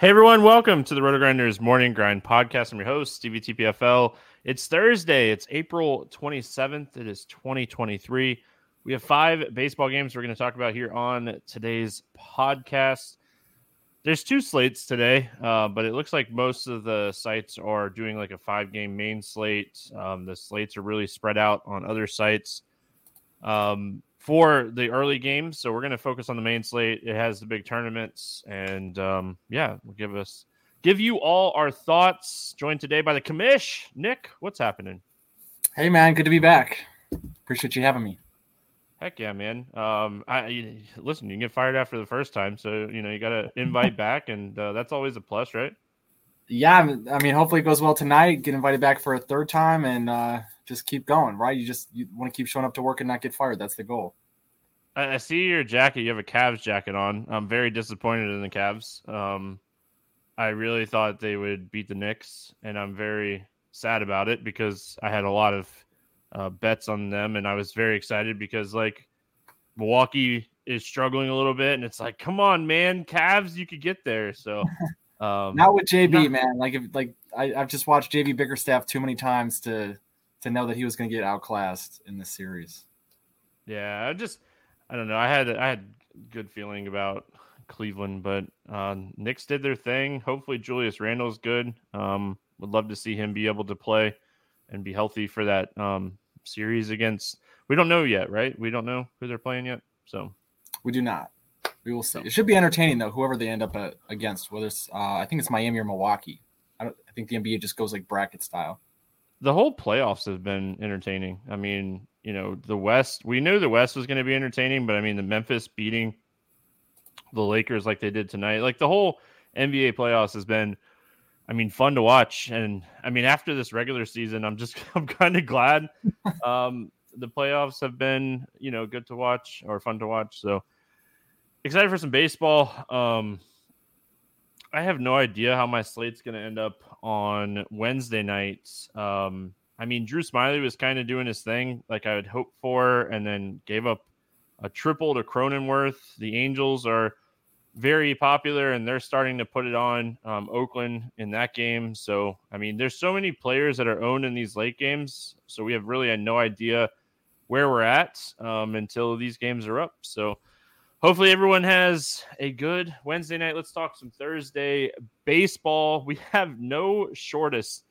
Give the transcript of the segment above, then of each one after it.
Hey everyone, welcome to the RotoGrinders Morning Grind Podcast. I'm your host, Stevie TPFL. It's Thursday, it's April 27th. It is 2023. We have five baseball games we're going to talk about here on today's podcast. There's two slates today, uh, but it looks like most of the sites are doing like a five game main slate. Um, the slates are really spread out on other sites. Um, for the early games. So we're going to focus on the main slate. It has the big tournaments, and um, yeah, we'll give us give you all our thoughts. Joined today by the commish, Nick. What's happening? Hey man, good to be back. Appreciate you having me. Heck yeah, man. Um, I listen. You can get fired after the first time, so you know you got to invite back, and uh, that's always a plus, right? Yeah, I mean, hopefully it goes well tonight. Get invited back for a third time, and uh, just keep going, right? You just you want to keep showing up to work and not get fired. That's the goal. I, I see your jacket. You have a Cavs jacket on. I'm very disappointed in the Cavs. Um, I really thought they would beat the Knicks, and I'm very sad about it because I had a lot of uh, bets on them, and I was very excited because like Milwaukee is struggling a little bit, and it's like, come on, man, Cavs, you could get there. So. Um, not with JB, not- man. Like, if, like I, I've just watched JB Bickerstaff too many times to to know that he was going to get outclassed in this series. Yeah, I just I don't know. I had I had good feeling about Cleveland, but uh, Knicks did their thing. Hopefully, Julius Randle's good. Um, would love to see him be able to play and be healthy for that um, series against. We don't know yet, right? We don't know who they're playing yet, so we do not. We will see. It should be entertaining though. Whoever they end up at, against, whether it's uh, I think it's Miami or Milwaukee. I don't. I think the NBA just goes like bracket style the whole playoffs have been entertaining. I mean, you know, the West, we knew the West was going to be entertaining, but I mean, the Memphis beating the Lakers like they did tonight, like the whole NBA playoffs has been, I mean, fun to watch. And I mean, after this regular season, I'm just, I'm kind of glad um, the playoffs have been, you know, good to watch or fun to watch. So excited for some baseball. Um, I have no idea how my slate's going to end up on Wednesday nights. Um, I mean, Drew Smyly was kind of doing his thing, like I would hope for, and then gave up a triple to Cronenworth. The Angels are very popular, and they're starting to put it on um, Oakland in that game. So, I mean, there's so many players that are owned in these late games, so we have really had no idea where we're at um, until these games are up. So, hopefully everyone has a good Wednesday night. Let's talk some Thursday baseball. We have no shortest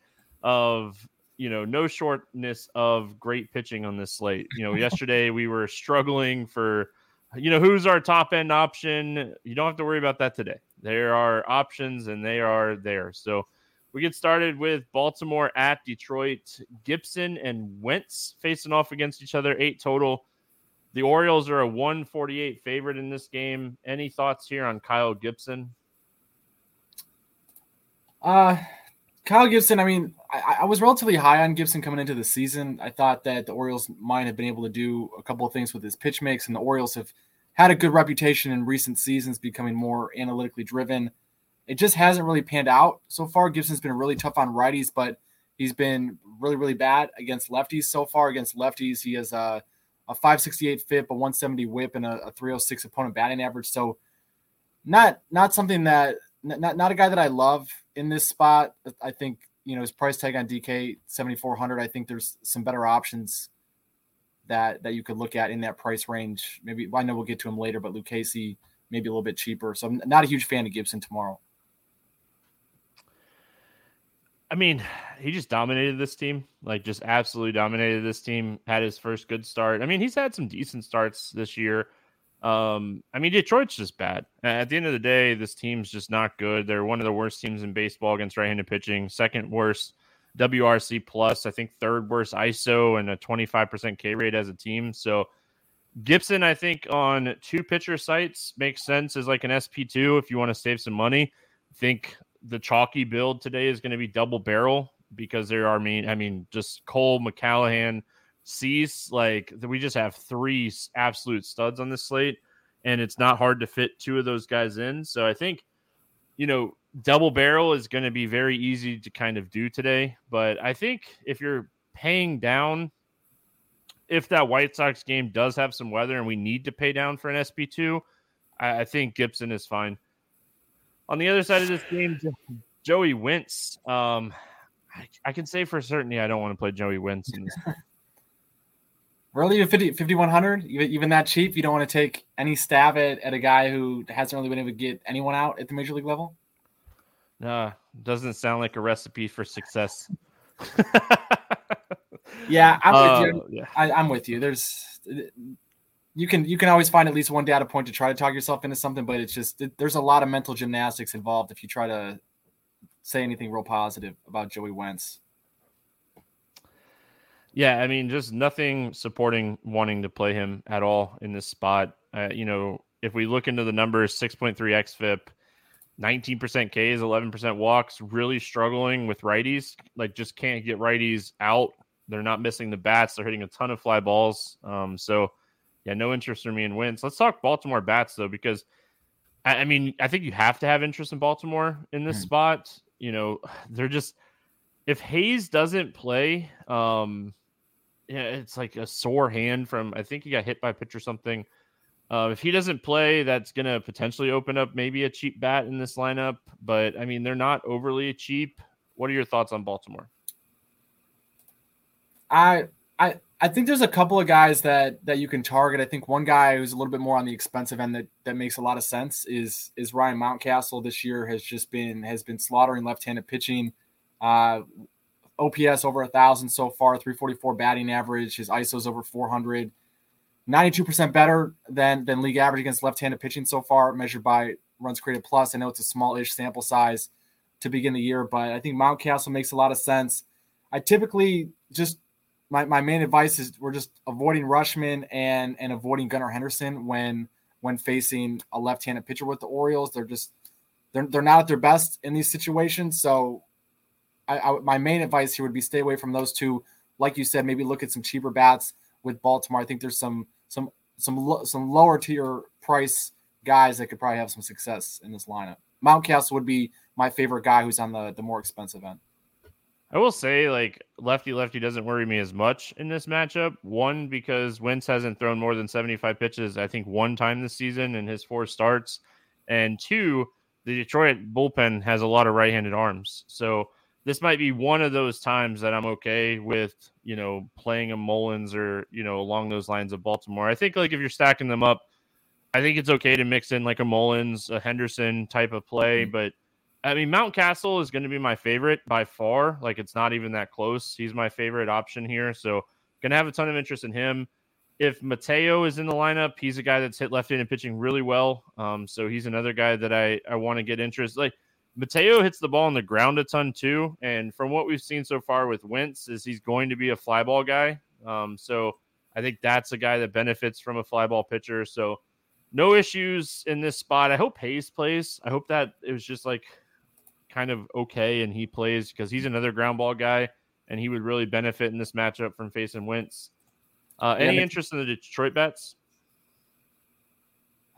of you know, no shortness of great pitching on this slate. You know, yesterday we were struggling for, you know, who's our top end option. You don't have to worry about that today. There are options and they are there. So we get started with Baltimore at Detroit. Gibson and Wentz facing off against each other, eight total. The Orioles are a 148 favorite in this game. Any thoughts here on Kyle Gibson? Uh, Kyle Gibson, I mean, I, I, was relatively high on Gibson coming into the season. I thought that the Orioles might have been able to do a couple of things with his pitch mix, and the Orioles have had a good reputation in recent seasons, becoming more analytically driven. It just hasn't really panned out so far. Gibson's been really tough on righties, but he's been really, really bad against lefties so far. Against lefties, he has a, a 568 FIP, a 170 WHIP, and a, a 306 opponent batting average. So, not not something that not not a guy that I love in this spot. I think you know his price tag on DK 7400. I think there's some better options that that you could look at in that price range. Maybe I know we'll get to him later, but Lucchesi maybe a little bit cheaper. So I'm not a huge fan of Gibson tomorrow. I mean, he just dominated this team, like just absolutely dominated this team. Had his first good start. I mean, he's had some decent starts this year. Um, I mean, Detroit's just bad. At the end of the day, this team's just not good. They're one of the worst teams in baseball against right-handed pitching. Second worst WRC plus. I think third worst ISO and a 25% K rate as a team. So Gibson, I think on two pitcher sites makes sense as like an SP2 if you want to save some money. I think the chalky build today is going to be double barrel because there are I mean I mean just Cole McClanahan Cease, like we just have three absolute studs on this slate, and it's not hard to fit two of those guys in. So I think, you know, double barrel is going to be very easy to kind of do today. But I think if you're paying down, if that White Sox game does have some weather and we need to pay down for an SP2, I, I think Gibson is fine. On the other side of this game, Joey Wentz. Um, I, I, can say for certainty I don't want to play Joey Wentz in this. Really, even 50, 5100, even, even that cheap, you don't want to take any stab at, at a guy who hasn't really been able to get anyone out at the major league level? No, doesn't sound like a recipe for success. yeah, I'm uh, with you. Yeah. I, I'm with you. There's you can you can always find at least one data point to try to talk yourself into something, but it's just it, there's a lot of mental gymnastics involved if you try to say anything real positive about Joey Wentz. Yeah, I mean, just nothing supporting wanting to play him at all in this spot. Uh, you know, if we look into the numbers, 6.3 xFIP, 19% Ks, 11% walks, really struggling with righties. Like, just can't get righties out. They're not missing the bats. They're hitting a ton of fly balls. Um, so, yeah, no interest for me in Wentz. Let's talk Baltimore bats though, because I, I mean, I think you have to have interest in Baltimore in this mm. spot. You know, they're just if Hays doesn't play, um, yeah, it's like a sore hand from I think he got hit by a pitch or something. Uh, if he doesn't play, that's going to potentially open up maybe a cheap bat in this lineup. But I mean, they're not overly cheap. What are your thoughts on Baltimore? I I I think there's a couple of guys that that you can target. I think one guy who's a little bit more on the expensive end that that makes a lot of sense is is Ryan Mountcastle. This year has just been has been slaughtering left-handed pitching. Uh, OPS over a thousand so far, 344 batting average. His ISO's over 400. 92% better than than league average against left-handed pitching so far, measured by runs created plus. I know it's a small-ish sample size to begin the year, but I think Mountcastle makes a lot of sense. I typically just my, my main advice is we're just avoiding Rutschman and and avoiding Gunnar Henderson when when facing a left-handed pitcher with the Orioles. They're just they're they're not at their best in these situations. So I, I, my main advice here would be stay away from those two. Like you said, maybe look at some cheaper bats with Baltimore. I think there's some some some lo- some lower tier price guys that could probably have some success in this lineup. Mountcastle would be my favorite guy who's on the the more expensive end. I will say, like lefty lefty doesn't worry me as much in this matchup. One because Wentz hasn't thrown more than seventy five pitches, I think, one time this season in his four starts, and two, the Detroit bullpen has a lot of right handed arms, so this might be one of those times that I'm okay with, you know, playing a Mullins or, you know, along those lines of Baltimore. I think like if you're stacking them up, I think it's okay to mix in like a Mullins, a Henderson type of play, mm-hmm. but I mean, Mountcastle is going to be my favorite by far. Like, it's not even that close. He's my favorite option here. So, going to have a ton of interest in him. If Mateo is in the lineup, he's a guy that's hit left handed pitching really well. Um, so, he's another guy that I, I want to get interest. Like, Mateo hits the ball on the ground a ton too. And from what we've seen so far with Wentz, is he's going to be a fly ball guy. Um, so, I think that's a guy that benefits from a fly ball pitcher. So, no issues in this spot. I hope Hays plays. I hope that it was just like kind of okay and he plays because he's another ground ball guy and he would really benefit in this matchup from facing Wentz. Uh, any yeah, interest in the Detroit bets?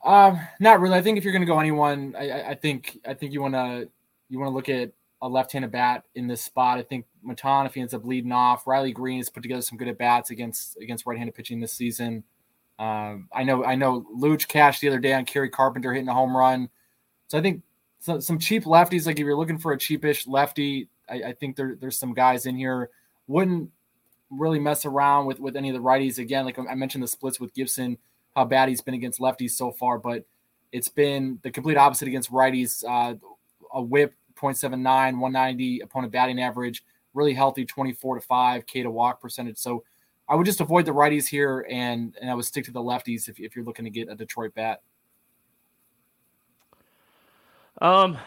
Um, not really. I think if you're going to go anyone, I, I think I think you want to you want to look at a left-handed bat in this spot. I think Maton, if he ends up leading off, Riley Greene has put together some good at bats against against right-handed pitching this season. Um, I know I know Luch cashed the other day on Kerry Carpenter hitting a home run. So I think so, some cheap lefties, like if you're looking for a cheapish lefty, I, I think there, there's some guys in here. Wouldn't really mess around with with any of the righties. Again, like I mentioned the splits with Gibson, how bad he's been against lefties so far, but it's been the complete opposite against righties. Uh, a whip 0.79, 190 opponent batting average, really healthy 24 to 5 K to walk percentage. So I would just avoid the righties here, and and I would stick to the lefties if, if you're looking to get a Detroit bat. Um,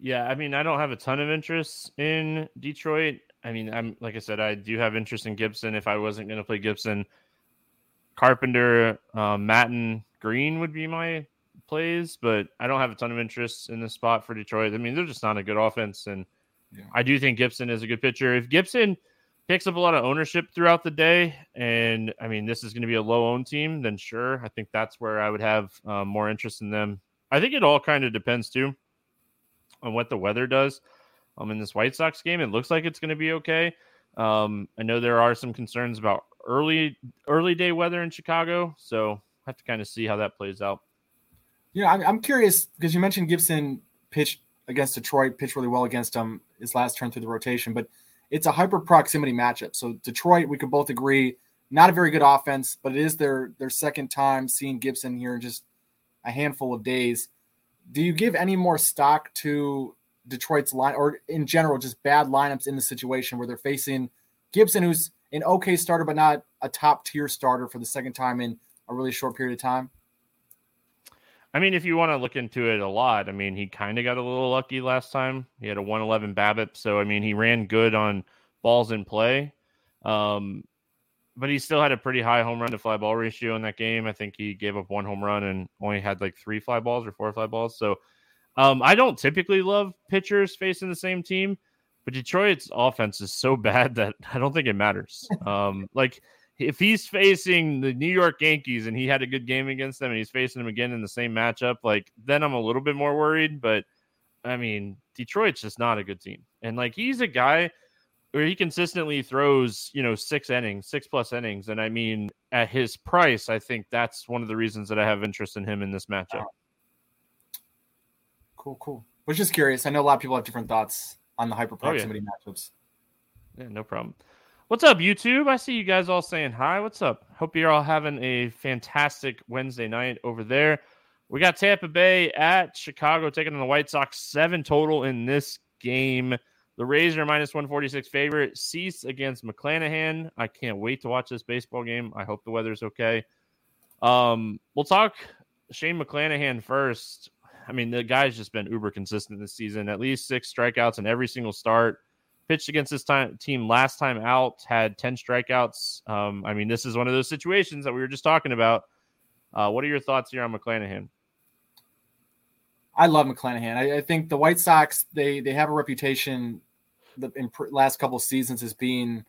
yeah, I mean, I don't have a ton of interest in Detroit. I mean, I'm like I said, I do have interest in Gibson. If I wasn't going to play Gibson, Carpenter, um, Maton, Greene would be my plays, but I don't have a ton of interest in this spot for Detroit. I mean, they're just not a good offense, and yeah. I do think Gibson is a good pitcher. If Gibson picks up a lot of ownership throughout the day, and I mean this is going to be a low owned team, then sure, I think that's where I would have um, more interest in them. I think it all kind of depends too on what the weather does. Um, in this White Sox game, it looks like it's going to be okay. Um, I know there are some concerns about early early day weather in Chicago, so I have to kind of see how that plays out. Yeah, I'm, I'm curious because you mentioned Gibson pitched against Detroit, pitched really well against them his last turn through the rotation, but it's a hyper proximity matchup. So Detroit, we could both agree, not a very good offense, but it is their their second time seeing Gibson here in just a handful of days. Do you give any more stock to Detroit's line or in general just bad lineups in the situation where they're facing Gibson, who's an okay starter but not a top tier starter for the second time in a really short period of time? I mean, if you want to look into it a lot, I mean, he kind of got a little lucky last time. He had a 111 BABIP, so I mean, he ran good on balls in play. Um, but he still had a pretty high home run to fly ball ratio in that game. I think he gave up one home run and only had like three fly balls or four fly balls. So um, I don't typically love pitchers facing the same team, but Detroit's offense is so bad that I don't think it matters. Um, like if he's facing the New York Yankees and he had a good game against them and he's facing them again in the same matchup, like then I'm a little bit more worried. But I mean, Detroit's just not a good team. And like he's a guy where he consistently throws, you know, six innings, six plus innings. And I mean, at his price, I think that's one of the reasons that I have interest in him in this matchup. Cool, cool. Was just curious. I know a lot of people have different thoughts on the hyper proximity oh, yeah. matchups. Yeah, no problem. What's up, YouTube? I see you guys all saying hi. What's up? Hope you're all having a fantastic Wednesday night over there. We got Tampa Bay at Chicago taking on the White Sox, seven total in this game. The Rays are minus 146 favorite. Cease against McClanahan. I can't wait to watch this baseball game. I hope the weather's okay. Um, we'll talk Shane McClanahan first. I mean, the guy's just been uber consistent this season. At least six strikeouts in every single start pitched against this time, team last time out, had 10 strikeouts. Um, I mean, this is one of those situations that we were just talking about. Uh, what are your thoughts here on McClanahan? I love McClanahan. I, I think the White Sox they they have a reputation the last couple seasons as being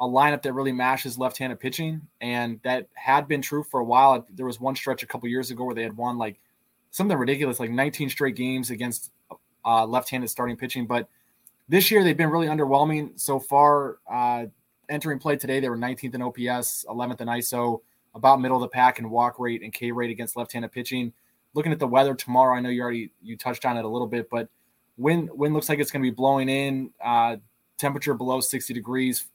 a lineup that really mashes left-handed pitching, and that had been true for a while. There was one stretch a couple years ago where they had won like something ridiculous, like 19 straight games against uh, left-handed starting pitching, but this year, they've been really underwhelming so far. Uh, entering play today, they were 19th in OPS, 11th in ISO, about middle of the pack in walk rate and K rate against left-handed pitching. Looking at the weather tomorrow, I know you already you touched on it a little bit, but wind wind looks like it's going to be blowing in. Uh, temperature below 60 degrees,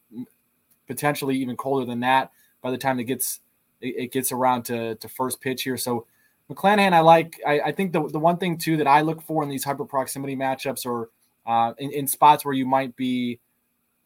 potentially even colder than that by the time it gets it, gets around to, to first pitch here. So McClanahan, I like. I, I think the the one thing too that I look for in these hyper proximity matchups or uh, in, in spots where you might be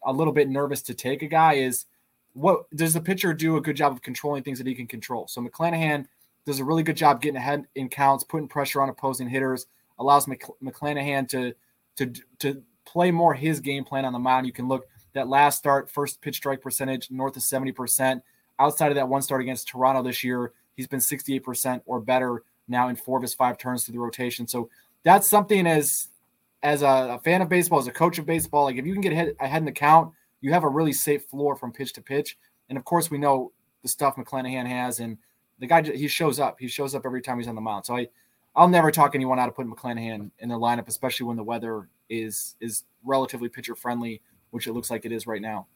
a little bit nervous to take a guy is what does the pitcher do a good job of controlling things that he can control? So McClanahan does a really good job getting ahead in counts, putting pressure on opposing hitters, allows Mc, McClanahan to to to play more his game plan on the mound. You can look that last start, first pitch strike percentage north of 70%. Outside of that one start against Toronto this year, he's been 68% or better now in four of his five turns through the rotation. So that's something as as a, a fan of baseball, as a coach of baseball, like if you can get ahead, ahead in the count, you have a really safe floor from pitch to pitch. And of course, we know the stuff McClanahan has, and the guy he shows up. He shows up every time he's on the mound. So I, I'll never talk anyone out of putting McClanahan in their lineup, especially when the weather is is relatively pitcher friendly, which it looks like it is right now.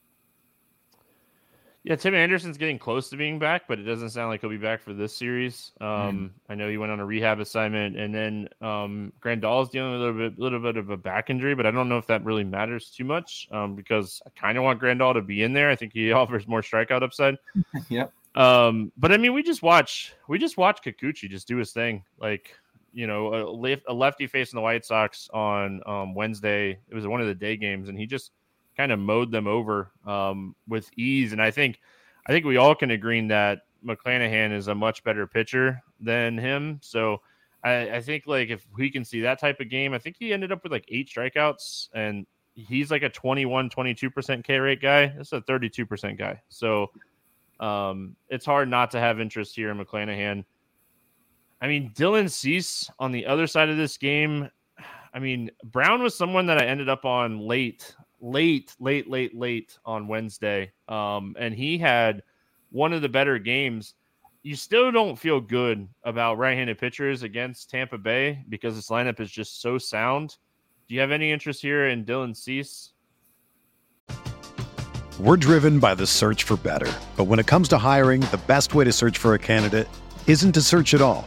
Yeah, Tim Anderson's getting close to being back, but it doesn't sound like he'll be back for this series. Um, mm. I know he went on a rehab assignment, and then um, is dealing with a little bit, little bit of a back injury, but I don't know if that really matters too much um, because I kind of want Grandal to be in there. I think he offers more strikeout upside. yep. Um, but I mean, we just watch, we just watch Kikuchi just do his thing. Like, you know, a, a lefty facing the White Sox on um, Wednesday. It was one of the day games, and he just kind of mowed them over um, with ease. And I think I think we all can agree that McClanahan is a much better pitcher than him. So I, I, think like if we can see that type of game, I think he ended up with like eight strikeouts and he's like a 21, 22% K rate guy. This is a 32% guy. So um, it's hard not to have interest here in McClanahan. I mean, Dylan Cease on the other side of this game. I mean, Brown was someone that I ended up on late late, late, late, late on Wednesday. Um, and he had one of the better games. You still don't feel good about right handed pitchers against Tampa Bay because this lineup is just so sound. Do you have any interest here in Dylan Cease? We're driven by the search for better. But when it comes to hiring, the best way to search for a candidate isn't to search at all.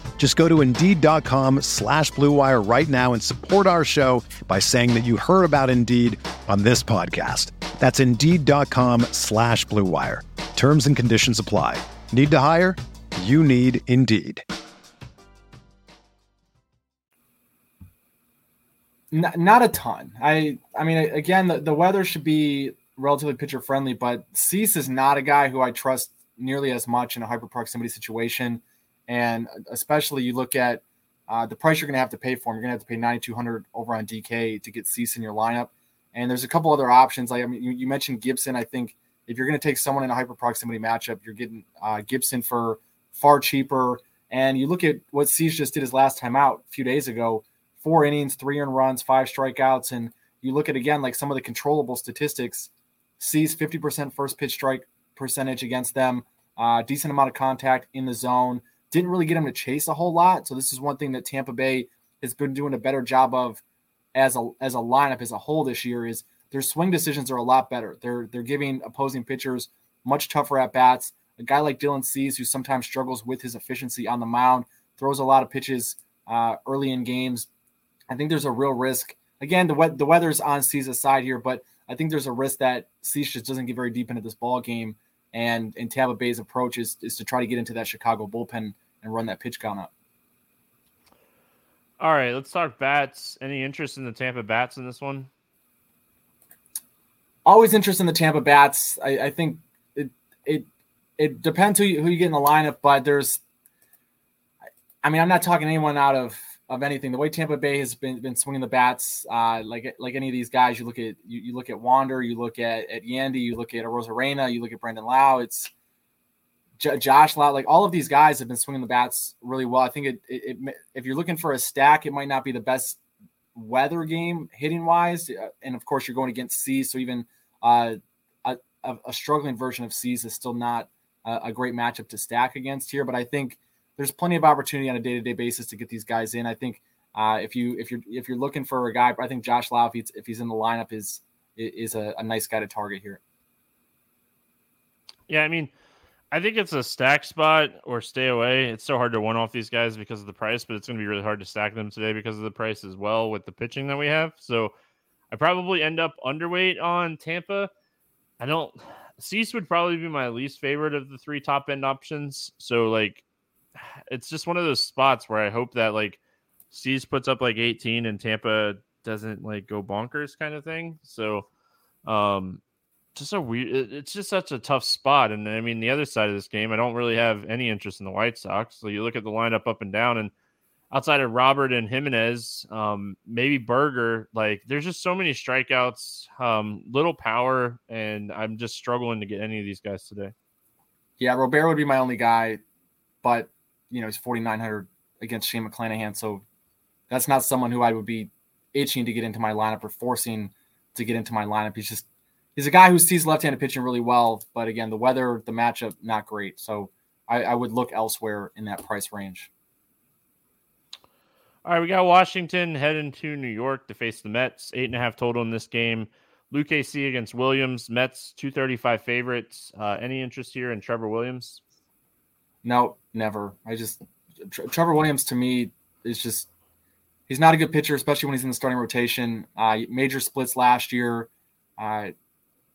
Just go to Indeed.com slash BlueWire right now and support our show by saying that you heard about Indeed on this podcast. That's Indeed.com slash BlueWire. Terms and conditions apply. Need to hire? You need Indeed. Not, not a ton. I I mean, again, the, the weather should be relatively pitcher friendly, but Cease is not a guy who I trust nearly as much in a hyper proximity situation. And especially you look at uh, the price you're going to have to pay for him. You're going to have to pay 9,200 over on DK to get Cease in your lineup. And there's a couple other options. Like I mean, you, you mentioned Gibson. I think if you're going to take someone in a hyper proximity matchup, you're getting uh, Gibson for far cheaper. And you look at what Cease just did his last time out a few days ago four innings, three earned runs, five strikeouts. And you look at again like some of the controllable statistics, sees 50% first pitch strike percentage against them, uh, decent amount of contact in the zone. Didn't really get him to chase a whole lot. So this is one thing that Tampa Bay has been doing a better job of as a as a lineup as a whole this year is their swing decisions are a lot better. They're they're giving opposing pitchers much tougher at bats. A guy like Dylan Cease, who sometimes struggles with his efficiency on the mound, throws a lot of pitches uh, early in games, I think there's a real risk. Again, the we- the weather's on Cease's side here, but I think there's a risk that Cease just doesn't get very deep into this ball game. And and Tampa Bay's approach is, is to try to get into that Chicago bullpen and run that pitch count up. All right, let's talk bats. Any interest in the Tampa bats in this one? Always interest in the Tampa bats. I, I think it it it depends who you, who you get in the lineup, but there's. I mean, I'm not talking anyone out of of anything. The way Tampa Bay has been been swinging the bats, uh, like like any of these guys, you look at you, you look at Wander, you look at at Yandy, you look at Arozarena, you look at Brandon Lowe. It's J- Josh Lowe. Like all of these guys have been swinging the bats really well. I think it, it, it, if you're looking for a stack, it might not be the best weather game hitting wise, uh, and of course you're going against Cease, so even uh, a, a, struggling version of Cease is still not a, a, great matchup to stack against here. But I think there's plenty of opportunity on a day to day basis to get these guys in. I think uh, if you if you're if you're looking for a guy, I think Josh Lowe, if he's, if he's in the lineup, is is a, a nice guy to target here. Yeah, I mean, I think it's a stack spot or stay away. It's so hard to one off these guys because of the price, but it's going to be really hard to stack them today because of the price as well with the pitching that we have. So I probably end up underweight on Tampa. I don't. Cease would probably be my least favorite of the three top end options. So like, it's just one of those spots where I hope that like Cease puts up like 18 and Tampa doesn't like go bonkers kind of thing. So, um, just a weird. It's just such a tough spot. And I mean, the other side of this game, I don't really have any interest in the White Sox. So you look at the lineup up and down, and outside of Robert and Jimenez, um, maybe Burger, like there's just so many strikeouts, um, little power, and I'm just struggling to get any of these guys today. Yeah, Robert would be my only guy, but you know he's 4,900 against Shane McClanahan, so that's not someone who I would be itching to get into my lineup or forcing to get into my lineup. He's just he's a guy who sees left-handed pitching really well, but again, the weather, the matchup, not great. So I, I would look elsewhere in that price range. All right, we got Washington heading to New York to face the Mets. Eight and a half total in this game. Lucchesi against Williams. Mets two thirty five favorites. Uh, any interest here in Trevor Williams? No, never. I just Trevor Williams to me is just he's not a good pitcher, especially when he's in the starting rotation. Uh, major splits last year. Uh,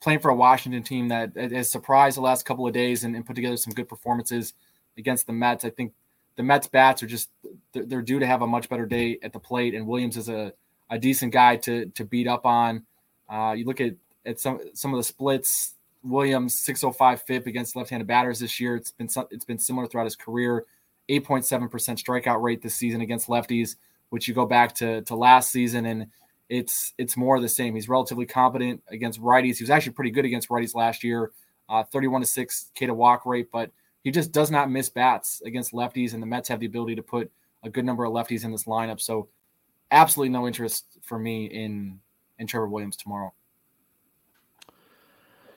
playing for a Washington team that has surprised the last couple of days and, and, put together some good performances against the Mets. I think the Mets bats are just they're, due to have a much better day at the plate, and Williams is a, a decent guy to to beat up on. Uh, you look at at some some of the splits. Williams 605 FIP against left-handed batters this year. It's been it's been similar throughout his career. 8.7% strikeout rate this season against lefties, which you go back to to last season and it's it's more the same. He's relatively competent against righties. He was actually pretty good against righties last year, uh, 31 to six K to walk rate, but he just does not miss bats against lefties. And the Mets have the ability to put a good number of lefties in this lineup. So absolutely no interest for me in in Trevor Williams tomorrow.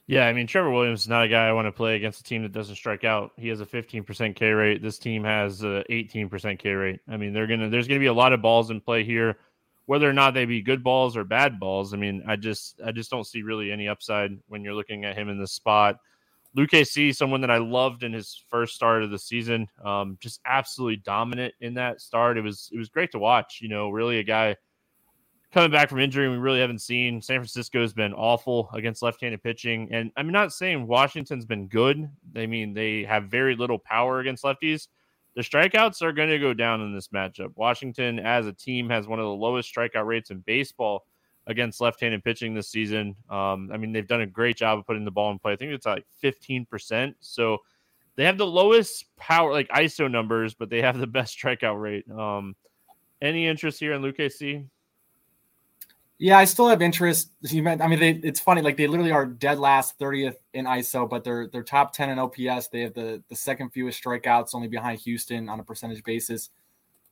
Yeah, I mean Trevor Williams is not a guy I want to play against a team that doesn't strike out. He has a 15% K rate. This team has a 18% K rate. I mean, they're gonna there's gonna be a lot of balls in play here whether or not they be good balls or bad balls. I mean, I just I just don't see really any upside when you're looking at him in this spot. Lucchesi, someone that I loved in his first start of the season, um, just absolutely dominant in that start. It was it was great to watch. You know, really a guy coming back from injury we really haven't seen. San Francisco has been awful against left-handed pitching, and I'm not saying Washington's been good. I mean, they have very little power against lefties, the strikeouts are going to go down in this matchup. Washington, as a team, has one of the lowest strikeout rates in baseball against left-handed pitching this season. Um, I mean, they've done a great job of putting the ball in play. I think it's like 15%. So they have the lowest power, like ISO numbers, but they have the best strikeout rate. Um, any interest here in Lucchesi? Yeah, I still have interest. You meant, I mean, they, it's funny. Like they literally are dead last, thirtieth in ISO, but they're they're top ten in OPS. They have the the second fewest strikeouts, only behind Houston on a percentage basis.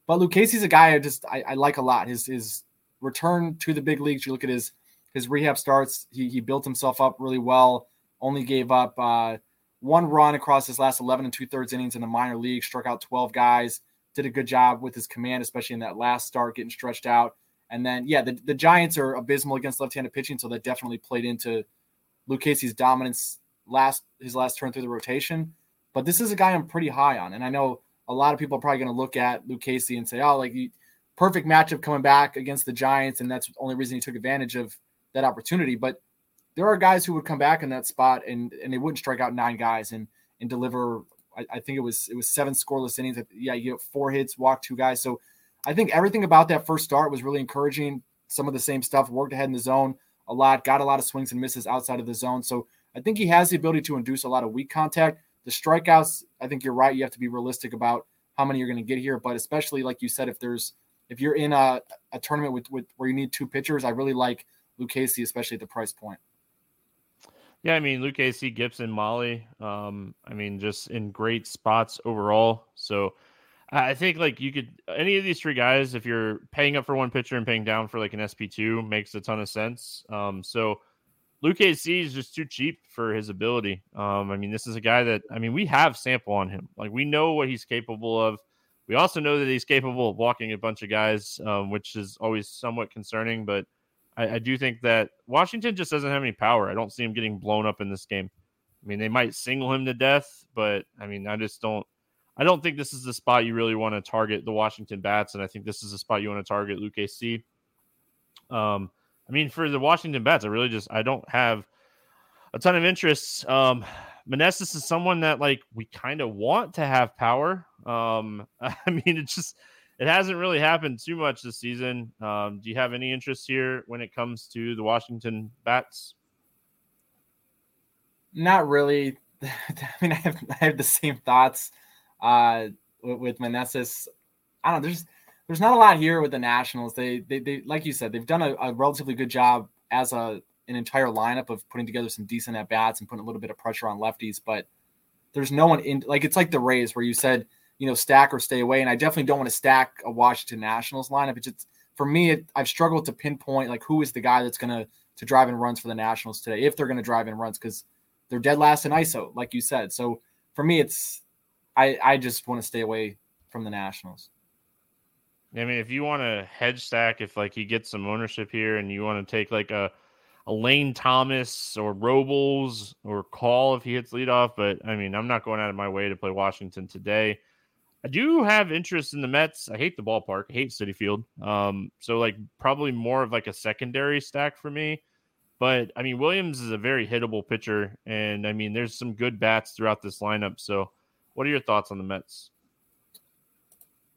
But Lucchesi's a guy I just I, I, like a lot. His his return to the big leagues. You look at his his rehab starts. He he built himself up really well. Only gave up uh, one run across his last eleven and two thirds innings in the minor league. Struck out twelve guys. Did a good job with his command, especially in that last start, getting stretched out and then, yeah, the, the Giants are abysmal against left-handed pitching, so that definitely played into Lucchesi's dominance last his last turn through the rotation. But this is a guy I'm pretty high on, and I know a lot of people are probably going to look at Lucchesi and say, "Oh, like perfect matchup coming back against the Giants, and that's the only reason he took advantage of that opportunity." But there are guys who would come back in that spot and and they wouldn't strike out nine guys and and deliver. I, I think it was it was seven scoreless innings. Yeah, you get four hits, walk two guys. So I think everything about that first start was really encouraging. Some of the same stuff worked ahead in the zone a lot, got a lot of swings and misses outside of the zone. So I think he has the ability to induce a lot of weak contact. The strikeouts, I think you're right. You have to be realistic about how many you're going to get here, but especially like you said, if there's if you're in a, a tournament with, with where you need two pitchers, I really like Lucchesi, especially at the price point. Yeah, I mean Lucchesi, Gibson, Mahle. Um, I mean, just in great spots overall. So I think like you could any of these three guys, if you're paying up for one pitcher and paying down for like an SP two, makes a ton of sense. Um, so Lucchesi is just too cheap for his ability. Um, I mean, this is a guy that I mean we have sample on him. Like we know what he's capable of. We also know that he's capable of walking a bunch of guys, um, which is always somewhat concerning. But I, I do think that Washington just doesn't have any power. I don't see him getting blown up in this game. I mean, they might single him to death, but I mean, I just don't. I don't think this is the spot you really want to target the Washington bats, and I think this is the spot you want to target Lucchesi. Um, I mean, for the Washington bats, I really just I don't have a ton of interests. Um, Meneses is someone that like we kind of want to have power. Um, I mean, it just it hasn't really happened too much this season. Um, do you have any interest here when it comes to the Washington bats? Not really. I mean, I have I have the same thoughts uh, with, with Meneses. I don't know. There's there's not a lot here with the Nationals. They they, they like you said, they've done a, a relatively good job as a an entire lineup of putting together some decent at bats and putting a little bit of pressure on lefties. But there's no one in like it's like the Rays where you said you know stack or stay away, and I definitely don't want to stack a Washington Nationals lineup. It's just for me, it, I've struggled to pinpoint like who is the guy that's gonna to drive in runs for the Nationals today if they're gonna drive in runs because they're dead last in ISO, like you said. So for me, it's I I just want to stay away from the Nationals. I mean, if you want to hedge stack, if like he gets some ownership here, and you want to take like a a Lane Thomas or Robles or Call if he hits leadoff, but I mean, I'm not going out of my way to play Washington today. I do have interest in the Mets. I hate the ballpark. I hate Citi Field. Um, so like probably more of like a secondary stack for me. But I mean, Williams is a very hittable pitcher, and I mean, there's some good bats throughout this lineup. So, what are your thoughts on the Mets?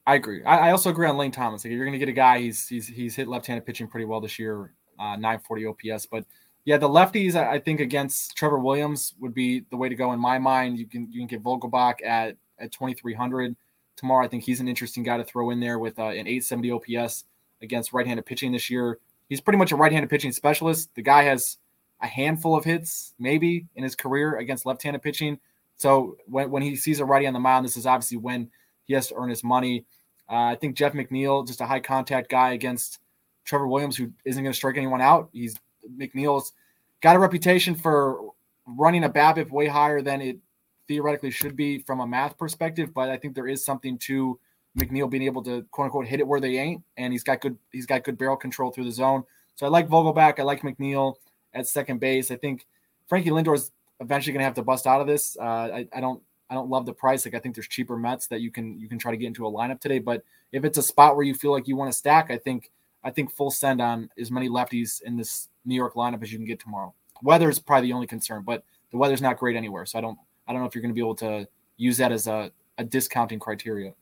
I agree. I, I also agree on Lane Thomas. Like, you're going to get a guy. He's he's he's hit left-handed pitching pretty well this year, uh, 940 OPS. But yeah, the lefties I, I think against Trevor Williams would be the way to go in my mind. You can you can get Vogelbach at at 2300 tomorrow. I think he's an interesting guy to throw in there with uh, an 870 OPS against right-handed pitching this year he's pretty much a right-handed pitching specialist. The guy has a handful of hits, maybe in his career against left-handed pitching. So when, when he sees a righty on the mound, this is obviously when he has to earn his money. Uh, I think Jeff McNeil, just a high contact guy against Trevor Williams, who isn't going to strike anyone out. He's McNeil's got a reputation for running a BABIP way higher than it theoretically should be from a math perspective, but I think there is something to McNeil being able to quote unquote hit it where they ain't, and he's got good he's got good barrel control through the zone. So I like Vogelbach. I like McNeil at second base. I think Frankie Lindor is eventually going to have to bust out of this. Uh, I, I don't I don't love the price. Like I think there's cheaper Mets that you can you can try to get into a lineup today. But if it's a spot where you feel like you want to stack, I think I think full send on as many lefties in this New York lineup as you can get tomorrow. Weather is probably the only concern, but the weather's not great anywhere. So I don't I don't know if you're going to be able to use that as a, a discounting criteria.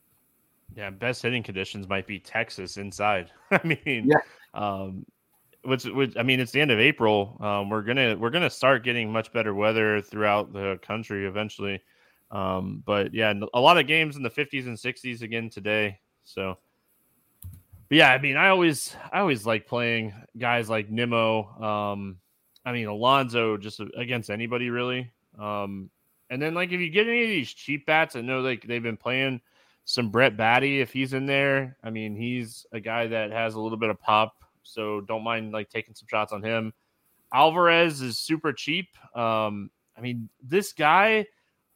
Yeah, best hitting conditions might be Texas inside. I mean, yeah. Um, which, which I mean, it's the end of April. Um, we're gonna we're gonna start getting much better weather throughout the country eventually. Um, but yeah, a lot of games in the 50s and 60s again today. So, but yeah, I mean, I always I always like playing guys like Nimmo. Um, I mean, Alonso just against anybody really. Um, and then like if you get any of these cheap bats, I know like they've been playing some Brett Baty if he's in there. I mean, he's a guy that has a little bit of pop, so don't mind like taking some shots on him. Alvarez is super cheap. Um, I mean, this guy,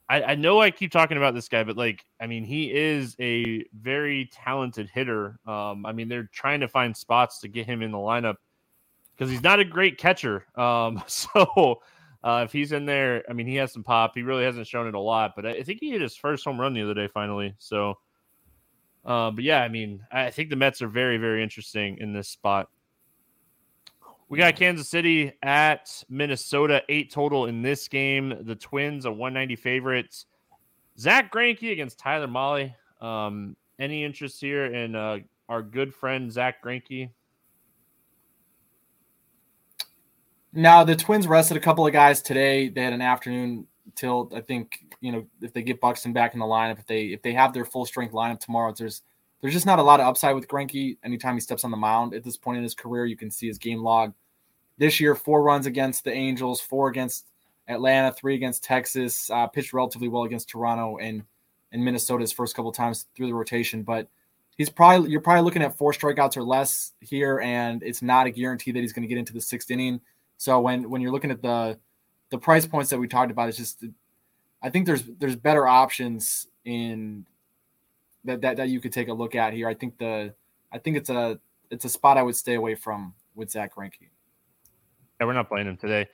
I, I, know I keep talking about this guy, but like, I mean, he is a very talented hitter. Um, I mean, they're trying to find spots to get him in the lineup because he's not a great catcher. Um, so uh, if he's in there, I mean, he has some pop. He really hasn't shown it a lot, but I think he hit his first home run the other day finally. So, uh, but yeah, I mean, I think the Mets are very, very interesting in this spot. We got Kansas City at Minnesota, eight total in this game. The Twins, a 190 favorites. Zach Greinke against Tyler Mahle. Um, any interest here in uh, our good friend Zach Greinke? Now the Twins rested a couple of guys today. They had an afternoon till I think you know if they get Buxton back in the lineup, if they if they have their full strength lineup tomorrow, there's there's just not a lot of upside with Greinke. Anytime he steps on the mound at this point in his career, you can see his game log. This year, four runs against the Angels, four against Atlanta, three against Texas. Uh, pitched relatively well against Toronto, and in Minnesota's first couple times through the rotation, but he's probably you're probably looking at four strikeouts or less here, and it's not a guarantee that he's going to get into the sixth inning. So when when you're looking at the the price points that we talked about, it's just I think there's there's better options in that, that that you could take a look at here. I think the I think it's a it's a spot I would stay away from with Zach Greinke. Yeah, we're not playing him today.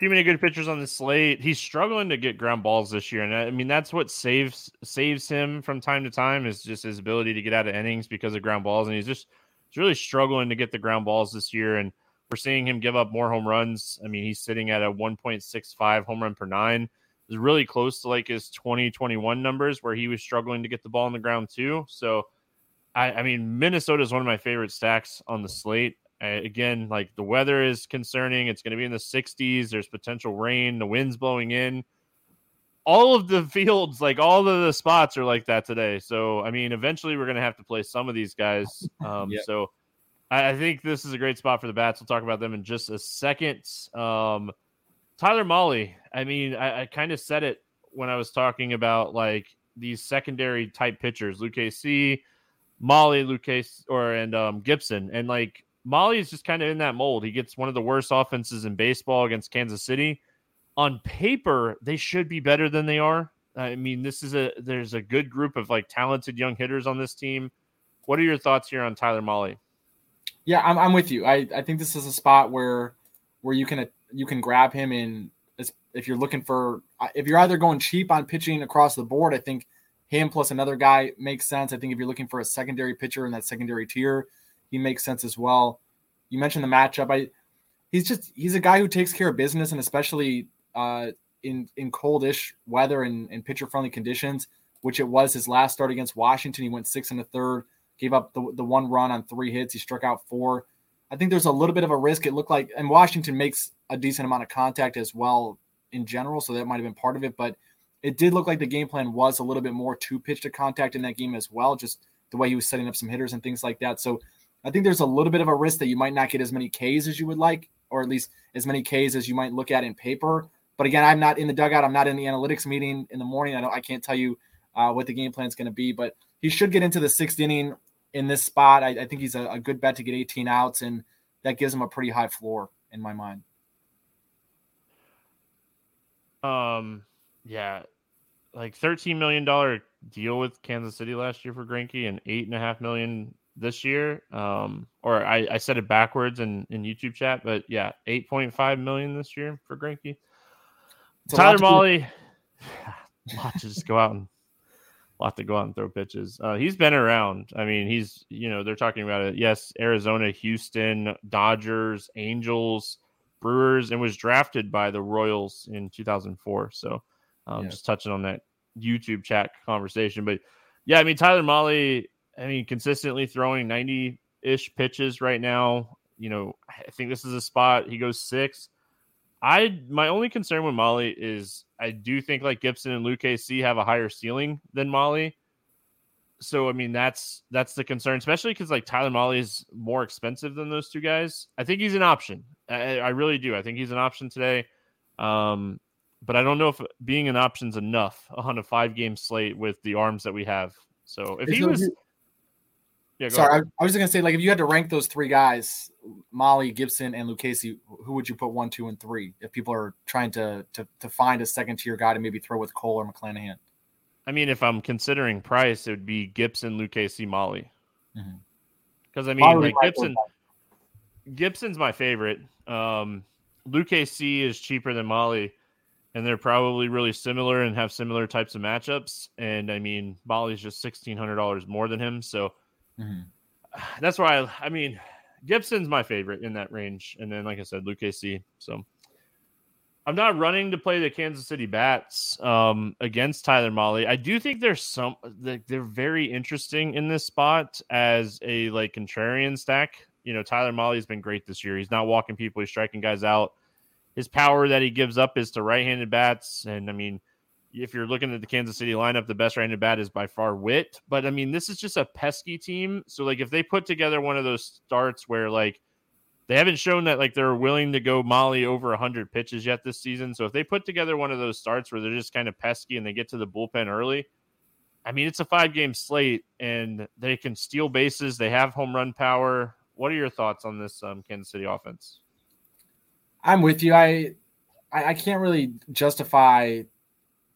Too many good pitchers on the slate. He's struggling to get ground balls this year, and I mean that's what saves saves him from time to time is just his ability to get out of innings because of ground balls, and he's just he's really struggling to get the ground balls this year. And we're seeing him give up more home runs. I mean, he's sitting at a 1.65 home run per nine. Is really close to like his 2021 numbers where he was struggling to get the ball on the ground too. So, I, I mean, Minnesota is one of my favorite stacks on the slate. Uh, again, like the weather is concerning. It's going to be in the 60s. There's potential rain. The wind's blowing in. All of the fields, like all of the spots, are like that today. So, I mean, eventually we're going to have to play some of these guys. Um, yep. So, I, I, think this is a great spot for the bats. We'll talk about them in just a second. Um, Tyler Mahle. I mean, I, I kind of said it when I was talking about like these secondary type pitchers, Lucchesi, Mahle, Lucas, or and um, Gibson, and like Mahle is just kind of in that mold. He gets one of the worst offenses in baseball against Kansas City. On paper, they should be better than they are. I mean, this is a there's a good group of like talented young hitters on this team. What are your thoughts here on Tyler Mahle? Yeah, I'm, I'm with you. I, I think this is a spot where where you can you can grab him in if you're looking for uh, if you're either going cheap on pitching across the board. I think him plus another guy makes sense. I think if you're looking for a secondary pitcher in that secondary tier, he makes sense as well. You mentioned the matchup. I he's just he's a guy who takes care of business and especially uh, in in coldish weather and, and pitcher friendly conditions, which it was his last start against Washington. He went six and a third, gave up the, the one run on three hits. He struck out four. I think there's a little bit of a risk. It looked like, and Washington makes a decent amount of contact as well in general, so that might have been part of it. But it did look like the game plan was a little bit more to pitch to contact in that game as well, just the way he was setting up some hitters and things like that. So I think there's a little bit of a risk that you might not get as many Ks as you would like, or at least as many Ks as you might look at in paper. But again, I'm not in the dugout. I'm not in the analytics meeting in the morning. I don't. I can't tell you uh, what the game plan is going to be. But he should get into the sixth inning in this spot. I, I think he's a, a good bet to get 18 outs and that gives him a pretty high floor in my mind. Um, yeah, like thirteen million dollar deal with Kansas City last year for Greinke and eight and a half million this year. Um, or I, I said it backwards in in YouTube chat, but yeah, eight point five million this year for Greinke. Tyler Mahle, lot to just go out and lot to go out and throw pitches. Uh, he's been around. I mean, he's you know they're talking about it. Yes, Arizona, Houston, Dodgers, Angels, Brewers, and was drafted by the Royals in 2004. So, um, yeah. just touching on that YouTube chat conversation, but yeah, I mean Tyler Mahle. I mean, consistently throwing 90 ish pitches right now. You know, I think this is a spot he goes six. I my only concern with Mahle is I do think like Gibson and Lucchesi have a higher ceiling than Mahle. So I mean that's that's the concern, especially because like Tyler Mahle is more expensive than those two guys. I think he's an option. I, I really do. I think he's an option today. Um, but I don't know if being an option is enough on a five game slate with the arms that we have. So if he was yeah, Sorry, I, I, was gonna say, like, if you had to rank those three guys, Mahle, Gibson, and Lucchesi, who would you put one, two, and three? If people are trying to to, to find a second tier guy to maybe throw with Cole or McClanahan. I mean, if I'm considering price, it would be Gibson, Lucchesi, Mahle. Because mm-hmm. I mean, like Gibson, Gibson's my favorite. Um, Lucchesi is cheaper than Mahle, and they're probably really similar and have similar types of matchups. And I mean, Mahle's just sixteen hundred dollars more than him, so Mm-hmm. That's why I, I mean Gibson's my favorite in that range, and then like I said, Lucchesi. So I'm not running to play the Kansas City Bats um, against Tyler Mahle. I do think there's some they're very interesting in this spot as a like contrarian stack. You know, Tyler Mahle's been great this year. He's not walking people; he's striking guys out. His power that he gives up is to right-handed bats, and I mean, if you're looking at the Kansas City lineup, the best right bat is by far Witt. But I mean, this is just a pesky team. So like, if they put together one of those starts where like they haven't shown that like they're willing to go Mahle over 100 pitches yet this season. So if they put together one of those starts where they're just kind of pesky and they get to the bullpen early, I mean, it's a five game slate and they can steal bases. They have home run power. What are your thoughts on this um, Kansas City offense? I'm with you. I, I can't really justify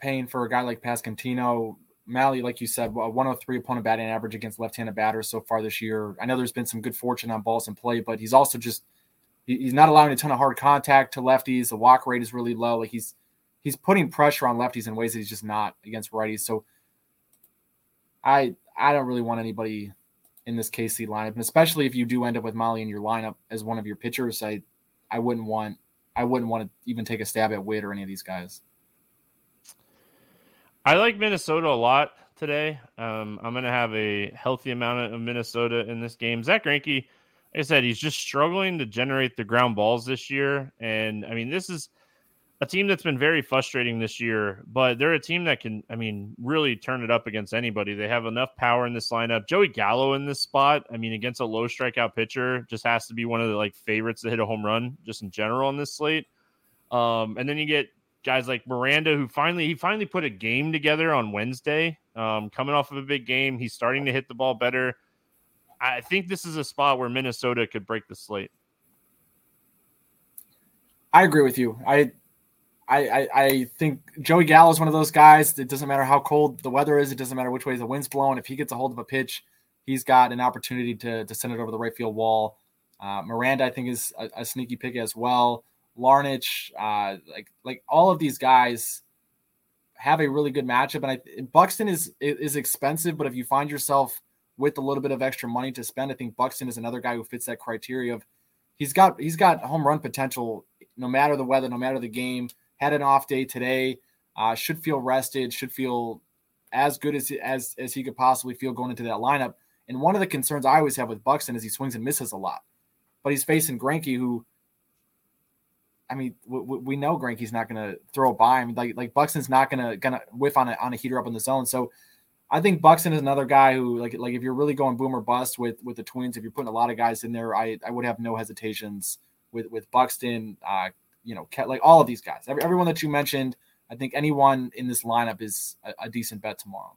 paying for a guy like Pasquantino. Mahle, like you said, 103 opponent batting average against left-handed batters so far this year. I know there's been some good fortune on balls in play, but he's also just he's not allowing a ton of hard contact to lefties. The walk rate is really low. Like he's he's putting pressure on lefties in ways that he's just not against righties. So I I don't really want anybody in this KC lineup, and especially if you do end up with Mahle in your lineup as one of your pitchers, I I wouldn't want I wouldn't want to even take a stab at Witt or any of these guys. I like Minnesota a lot today. Um, I'm going to have a healthy amount of Minnesota in this game. Zack Greinke, like I said, he's just struggling to generate the ground balls this year, and I mean, this is a team that's been very frustrating this year, but they're a team that can, I mean, really turn it up against anybody. They have enough power in this lineup. Joey Gallo in this spot, I mean, against a low strikeout pitcher, just has to be one of the like favorites to hit a home run just in general on this slate. Um, and then you get guys like Miranda, who finally he finally put a game together on Wednesday. Um, coming off of a big game, he's starting to hit the ball better. I think this is a spot where Minnesota could break the slate. I agree with you. I I, I, think Joey Gallo is one of those guys. It doesn't matter how cold the weather is. It doesn't matter which way the wind's blowing. If he gets a hold of a pitch, he's got an opportunity to, to send it over the right field wall. Uh, Miranda, I think, is a, a, sneaky pick as well. Larnach, uh, like like all of these guys have a really good matchup. And I, Buxton is is expensive, but if you find yourself with a little bit of extra money to spend, I think Buxton is another guy who fits that criteria of he's got he's got home run potential no matter the weather, no matter the game had an off day today. Uh, should feel rested. Should feel as good as as as he could possibly feel going into that lineup. And one of the concerns I always have with Buxton is he swings and misses a lot, but he's facing Greinke, who, I mean, we, we know Greinke's not going to throw a by him. Like like Buxton's not going to gonna whiff on a on a heater up in the zone. So I think Buxton is another guy who like like if you're really going boom or bust with with the Twins, if you're putting a lot of guys in there, I I would have no hesitations with with Buxton, uh, you know, like all of these guys, every, everyone that you mentioned. I think anyone in this lineup is a, a decent bet tomorrow.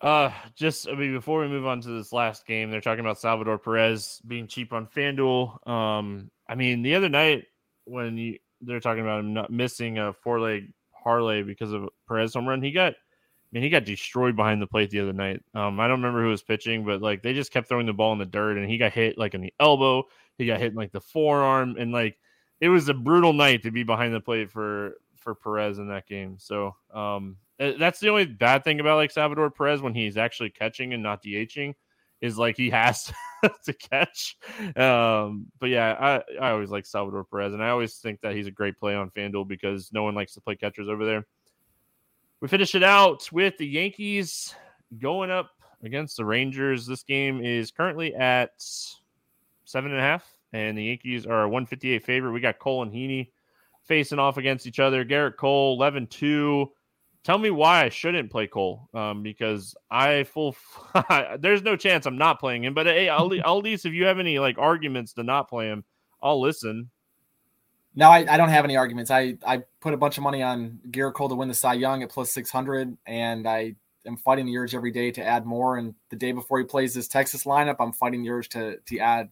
Uh, just I mean, before we move on to this last game, they're talking about Salvador Perez being cheap on FanDuel. Um, I mean, the other night when you they're talking about him not missing a four leg parlay because of Perez home run, he got, I mean, he got destroyed behind the plate the other night. Um, I don't remember who was pitching, but like they just kept throwing the ball in the dirt, and he got hit like in the elbow. He got hit in like the forearm, and like it was a brutal night to be behind the plate for for Perez in that game. So um, that's the only bad thing about like Salvador Perez when he's actually catching and not DHing is like he has to catch. Um, but yeah, I, I always like Salvador Perez, and I always think that he's a great play on FanDuel because no one likes to play catchers over there. We finish it out with the Yankees going up against the Rangers. This game is currently at seven and a half, and the Yankees are a 158 favorite. We got Cole and Heaney facing off against each other. Gerrit Cole, 11 2. Tell me why I shouldn't play Cole um, because I full there's no chance I'm not playing him. But hey, I'll, at least if you have any like arguments to not play him, I'll listen. No, I, I don't have any arguments. I, I put a bunch of money on Gerrit Cole to win the Cy Young at plus 600, and I am fighting the urge every day to add more. And the day before he plays this Texas lineup, I'm fighting the urge to to add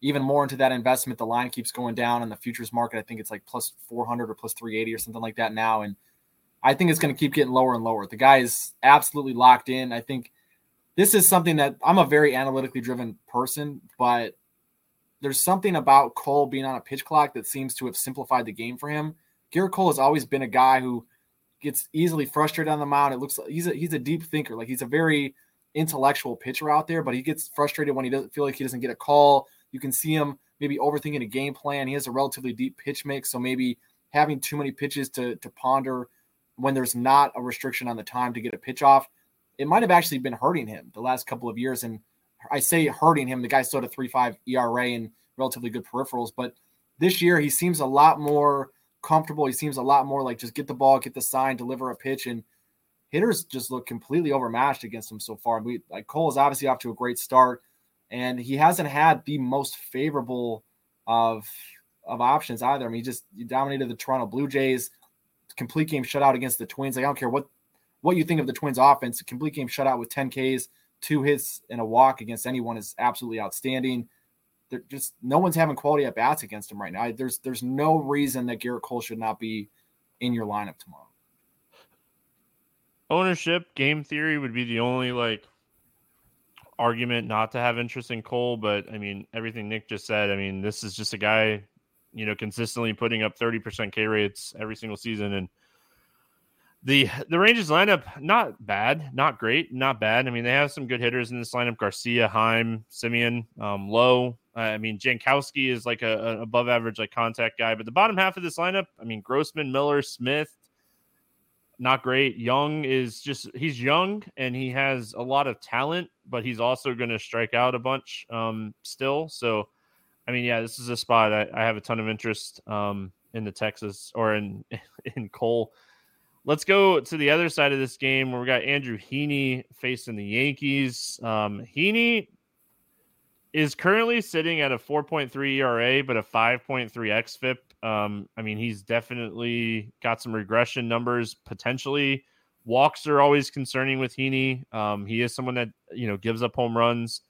even more into that investment. The line keeps going down in the futures market. I think it's like plus 400 or plus 380 or something like that now. And I think it's going to keep getting lower and lower. The guy is absolutely locked in. I think this is something that I'm a very analytically driven person, but there's something about Cole being on a pitch clock that seems to have simplified the game for him. Gerrit Cole has always been a guy who gets easily frustrated on the mound. It looks like he's a, he's a deep thinker. Like he's a very intellectual pitcher out there, but he gets frustrated when he doesn't feel like he doesn't get a call you can see him maybe overthinking a game plan. He has a relatively deep pitch mix, so maybe having too many pitches to to ponder when there's not a restriction on the time to get a pitch off, it might have actually been hurting him the last couple of years. And I say hurting him. The guy still had a three five ERA and relatively good peripherals, but this year he seems a lot more comfortable. He seems a lot more like just get the ball, get the sign, deliver a pitch, and hitters just look completely overmatched against him so far. We like Cole is obviously off to a great start and he hasn't had the most favorable of of options either. I mean, he just he dominated the Toronto Blue Jays, complete game shutout against the Twins. Like, I don't care what what you think of the Twins offense. Complete game shutout with 10 Ks, two hits, and a walk against anyone is absolutely outstanding. They're just no one's having quality at bats against him right now. There's there's no reason that Gerrit Cole should not be in your lineup tomorrow. Ownership, game theory would be the only like argument not to have interest in Cole, but I mean everything Nick just said. I mean this is just a guy, you know, consistently putting up 30% K rates every single season and the the Rangers lineup not bad, not great, not bad. I mean, they have some good hitters in this lineup: Garcia, Heim, Semien, um, Lowe. Uh, I mean, Jankowski is like a, a, above average like contact guy, but the bottom half of this lineup, I mean, Grossman, Miller, Smith, not great. Jung is just he's young and he has a lot of talent, but he's also going to strike out a bunch um, still. So, I mean, yeah, this is a spot I, I have a ton of interest um, in the Texas or in in Cole. Let's go to the other side of this game where we got Andrew Heaney facing the Yankees. Um, Heaney is currently sitting at a 4.3 ERA, but a 5.3 xFIP. Um, I mean, he's definitely got some regression numbers potentially. Walks are always concerning with Heaney. Um, he is someone that you know gives up home runs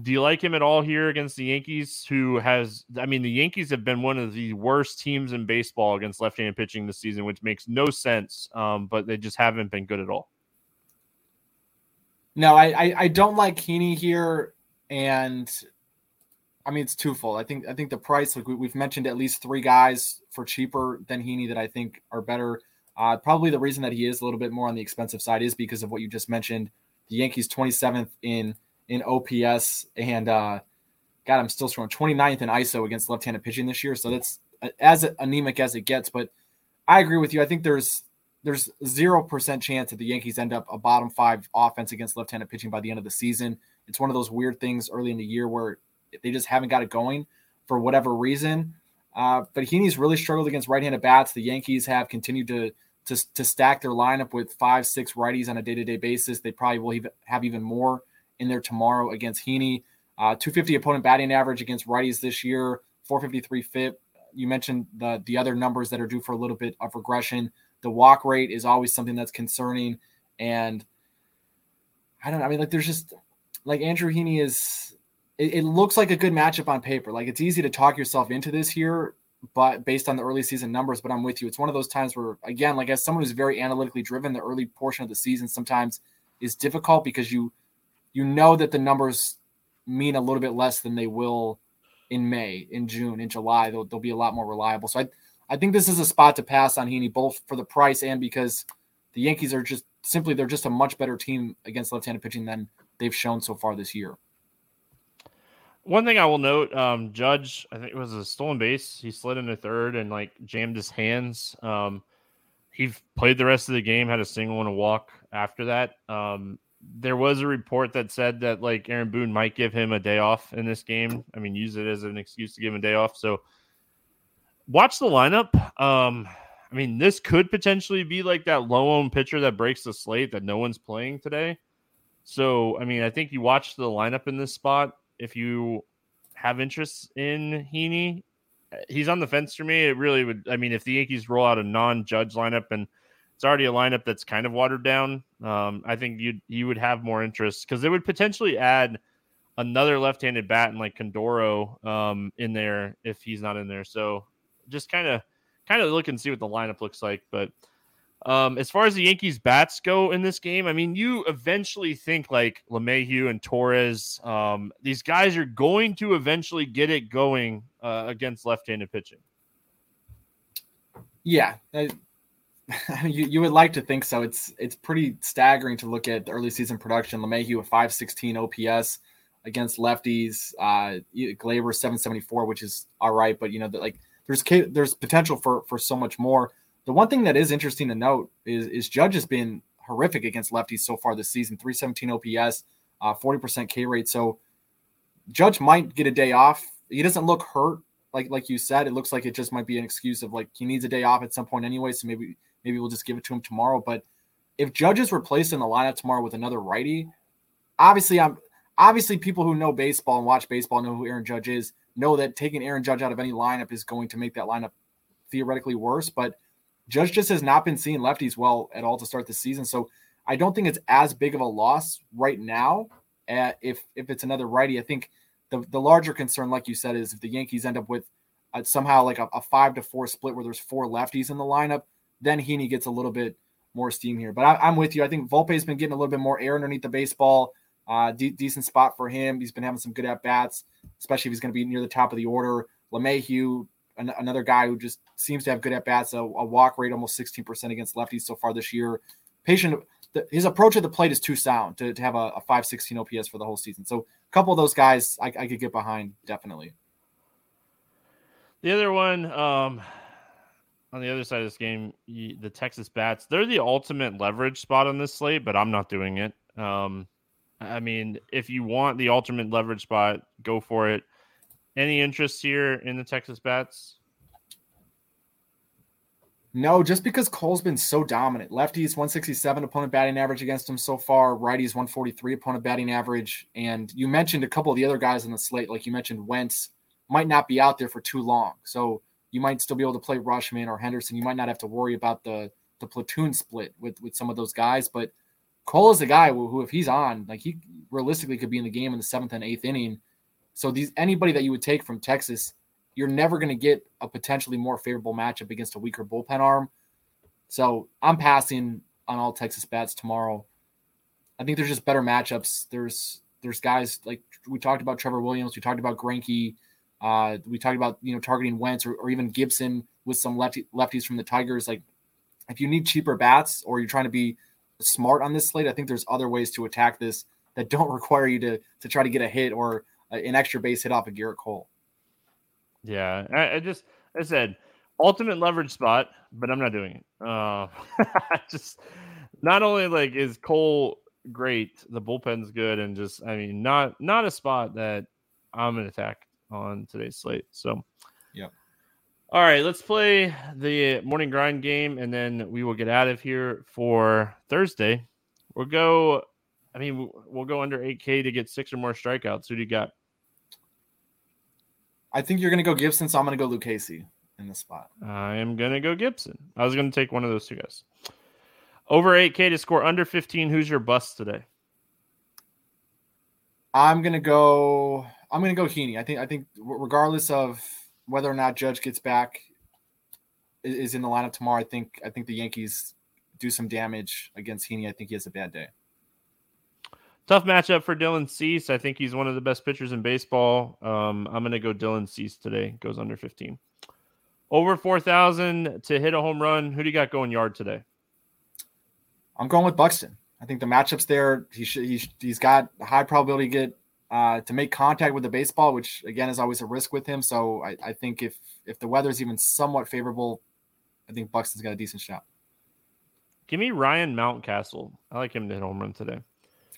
do you like him at all here against the Yankees? Who has, I mean, the Yankees have been one of the worst teams in baseball against left handed pitching this season, which makes no sense, um, but they just haven't been good at all. No, I, I, I don't like Heaney here. And I mean, it's twofold. I think, I think the price, like we, we've mentioned at least three guys for cheaper than Heaney that I think are better. Uh, probably the reason that he is a little bit more on the expensive side is because of what you just mentioned. The Yankees 27th in in OPS and uh, God, I'm still strong. 29th in ISO against left-handed pitching this year, so that's as anemic as it gets. But I agree with you. I think there's there's zero percent chance that the Yankees end up a bottom five offense against left-handed pitching by the end of the season. It's one of those weird things early in the year where they just haven't got it going for whatever reason. Uh, but Heaney's really struggled against right-handed bats. The Yankees have continued to to, to stack their lineup with five, six righties on a day-to-day basis. They probably will have even more in there tomorrow against Heaney. Uh, 250 opponent batting average against righties this year, 453 FIP. You mentioned the the other numbers that are due for a little bit of regression. The walk rate is always something that's concerning, and I don't. I mean, like there's just like Andrew Heaney is. It, it looks like a good matchup on paper. Like it's easy to talk yourself into this here, but based on the early season numbers. But I'm with you. It's one of those times where, again, like as someone who's very analytically driven, the early portion of the season sometimes is difficult because you you know that the numbers mean a little bit less than they will in May, in June, in July. They'll, they'll be a lot more reliable. So I, I think this is a spot to pass on Heaney, both for the price and because the Yankees are just simply they're just a much better team against left-handed pitching than they've shown so far this year. One thing I will note, um, Judge, I think it was a stolen base. He slid into third and like jammed his hands. Um, he played the rest of the game, had a single and a walk after that. Um, there was a report that said that like Aaron Boone might give him a day off in this game. I mean, use it as an excuse to give him a day off. So watch the lineup. Um, I mean, this could potentially be like that low owned pitcher that breaks the slate that no one's playing today. So, I mean, I think you watch the lineup in this spot. If you have interest in Heaney, he's on the fence for me. It really would. I mean, if the Yankees roll out a non judge lineup and it's already a lineup that's kind of watered down. Um, I think you you would have more interest because it would potentially add another left-handed bat and like Condoro um, in there if he's not in there. So just kind of kind of look and see what the lineup looks like. But um, as far as the Yankees bats go in this game, I mean, you eventually think like LeMahieu and Torres, um, these guys are going to eventually get it going uh, against left-handed pitching. Yeah, you, you would like to think so. It's it's pretty staggering to look at the early season production. LeMahieu a 516 OPS against lefties. Uh, Gleyber 774, which is all right, but you know, that like there's there's potential for for so much more. The one thing that is interesting to note is is Judge has been horrific against lefties so far this season. 317 OPS, uh, 40% K rate. So Judge might get a day off. He doesn't look hurt like like you said. It looks like it just might be an excuse of like he needs a day off at some point anyway. So maybe Maybe we'll just give it to him tomorrow. But if Judge is replaced in the lineup tomorrow with another righty, obviously I'm obviously people who know baseball and watch baseball know who Aaron Judge is, know that taking Aaron Judge out of any lineup is going to make that lineup theoretically worse. But Judge just has not been seeing lefties well at all to start the season. So I don't think it's as big of a loss right now. Uh, if if it's another righty, I think the the larger concern, like you said, is if the Yankees end up with uh, somehow like a, a, five to four split where there's four lefties in the lineup, then Heaney gets a little bit more steam here. But I, am with you. I think Volpe's been getting a little bit more air underneath the baseball. Uh, de- decent spot for him. He's been having some good at bats, especially if he's going to be near the top of the order. LeMahieu, an- another guy who just seems to have good at bats, a, a, walk rate almost 16% against lefties so far this year. Patient, the, his approach at the plate is too sound to, to have a, a 516 OPS for the whole season. So a couple of those guys I, I could get behind definitely. The other one, um, on the other side of this game, the Texas Bats, they're the ultimate leverage spot on this slate, but I'm not doing it. Um, I mean, if you want the ultimate leverage spot, go for it. Any interest here in the Texas Bats? No, just because Cole's been so dominant. Lefties 167 opponent batting average against him so far. Righties 143 opponent batting average. And you mentioned a couple of the other guys on the slate, like you mentioned Wentz might not be out there for too long. So you might still be able to play Rutschman or Henderson. You might not have to worry about the the platoon split with with some of those guys. But Cole is a guy who, who if he's on, like he realistically could be in the game in the seventh and eighth inning. So these anybody that you would take from Texas, you're never going to get a potentially more favorable matchup against a weaker bullpen arm. So I'm passing on all Texas bats tomorrow. I think there's just better matchups. There's there's guys like we talked about Trevor Williams, we talked about Greinke, uh, we talked about you know targeting Wentz or, or even Gibson with some lefty, lefties from the Tigers. Like if you need cheaper bats or you're trying to be smart on this slate, I think there's other ways to attack this that don't require you to to try to get a hit or an extra base hit off of Gerrit Cole. Yeah, I, I just I said ultimate leverage spot, but I'm not doing it. Uh, just not only like is Cole great, the bullpen's good, and just I mean not not a spot that I'm gonna attack on today's slate. So, yeah. All right, let's play the morning grind game, and then we will get out of here for Thursday. We'll go. I mean, we'll go under 8K to get six or more strikeouts. Who do you got? I think you're going to go Gibson, so I'm going to go Lucchesi in the spot. I am going to go Gibson. I was going to take one of those two guys. Over 8K to score under 15. Who's your bust today? I'm going to go. I'm going to go Heaney. I think I think regardless of whether or not Judge gets back is in the lineup tomorrow, I think I think the Yankees do some damage against Heaney. I think he has a bad day. Tough matchup for Dylan Cease. I think he's one of the best pitchers in baseball. Um, I'm going to go Dylan Cease today. Goes under 15. Over 4,000 to hit a home run. Who do you got going yard today? I'm going with Buxton. I think the matchups there, he should, he, he's got high probability to get uh, to make contact with the baseball, which again is always a risk with him. So I, I think if if the weather's even somewhat favorable, I think Buxton's got a decent shot. Give me Ryan Mountcastle. I like him to hit home run today.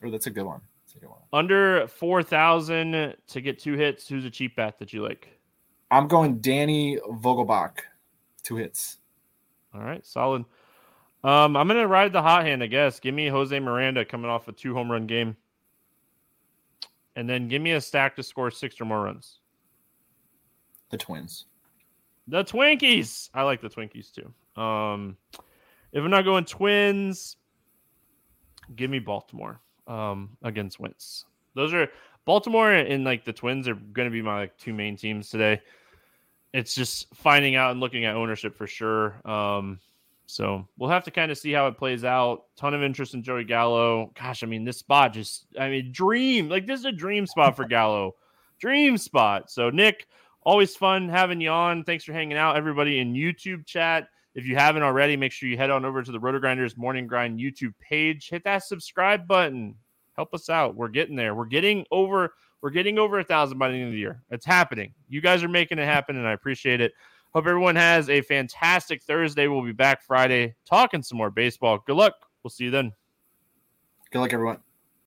Oh, that's a good one. That's a good one. Under four thousand to get two hits. Who's a cheap bat that you like? I'm going Danny Vogelbach, two hits. All right, solid. Um, I'm gonna ride the hot hand, I guess. Give me Jose Miranda coming off a two home run game and then give me a stack to score six or more runs. The Twins. The Twinkies. I like the Twinkies too. Um, if I'm not going Twins, give me Baltimore um, against Wentz. Those are Baltimore and like the Twins are going to be my like two main teams today. It's just finding out and looking at ownership for sure. Um, so we'll have to kind of see how it plays out. Ton of interest in Joey Gallo. Gosh, I mean, this spot just, I mean, dream. Like, this is a dream spot for Gallo. Dream spot. So, Nick, always fun having you on. Thanks for hanging out, everybody in YouTube chat. If you haven't already, make sure you head on over to the RotoGrinders Morning Grind YouTube page. Hit that subscribe button. Help us out. We're getting there. We're getting over. We're getting over a thousand by the end of the year. It's happening. You guys are making it happen, and I appreciate it. Hope everyone has a fantastic Thursday. We'll be back Friday talking some more baseball. Good luck. We'll see you then. Good luck, everyone.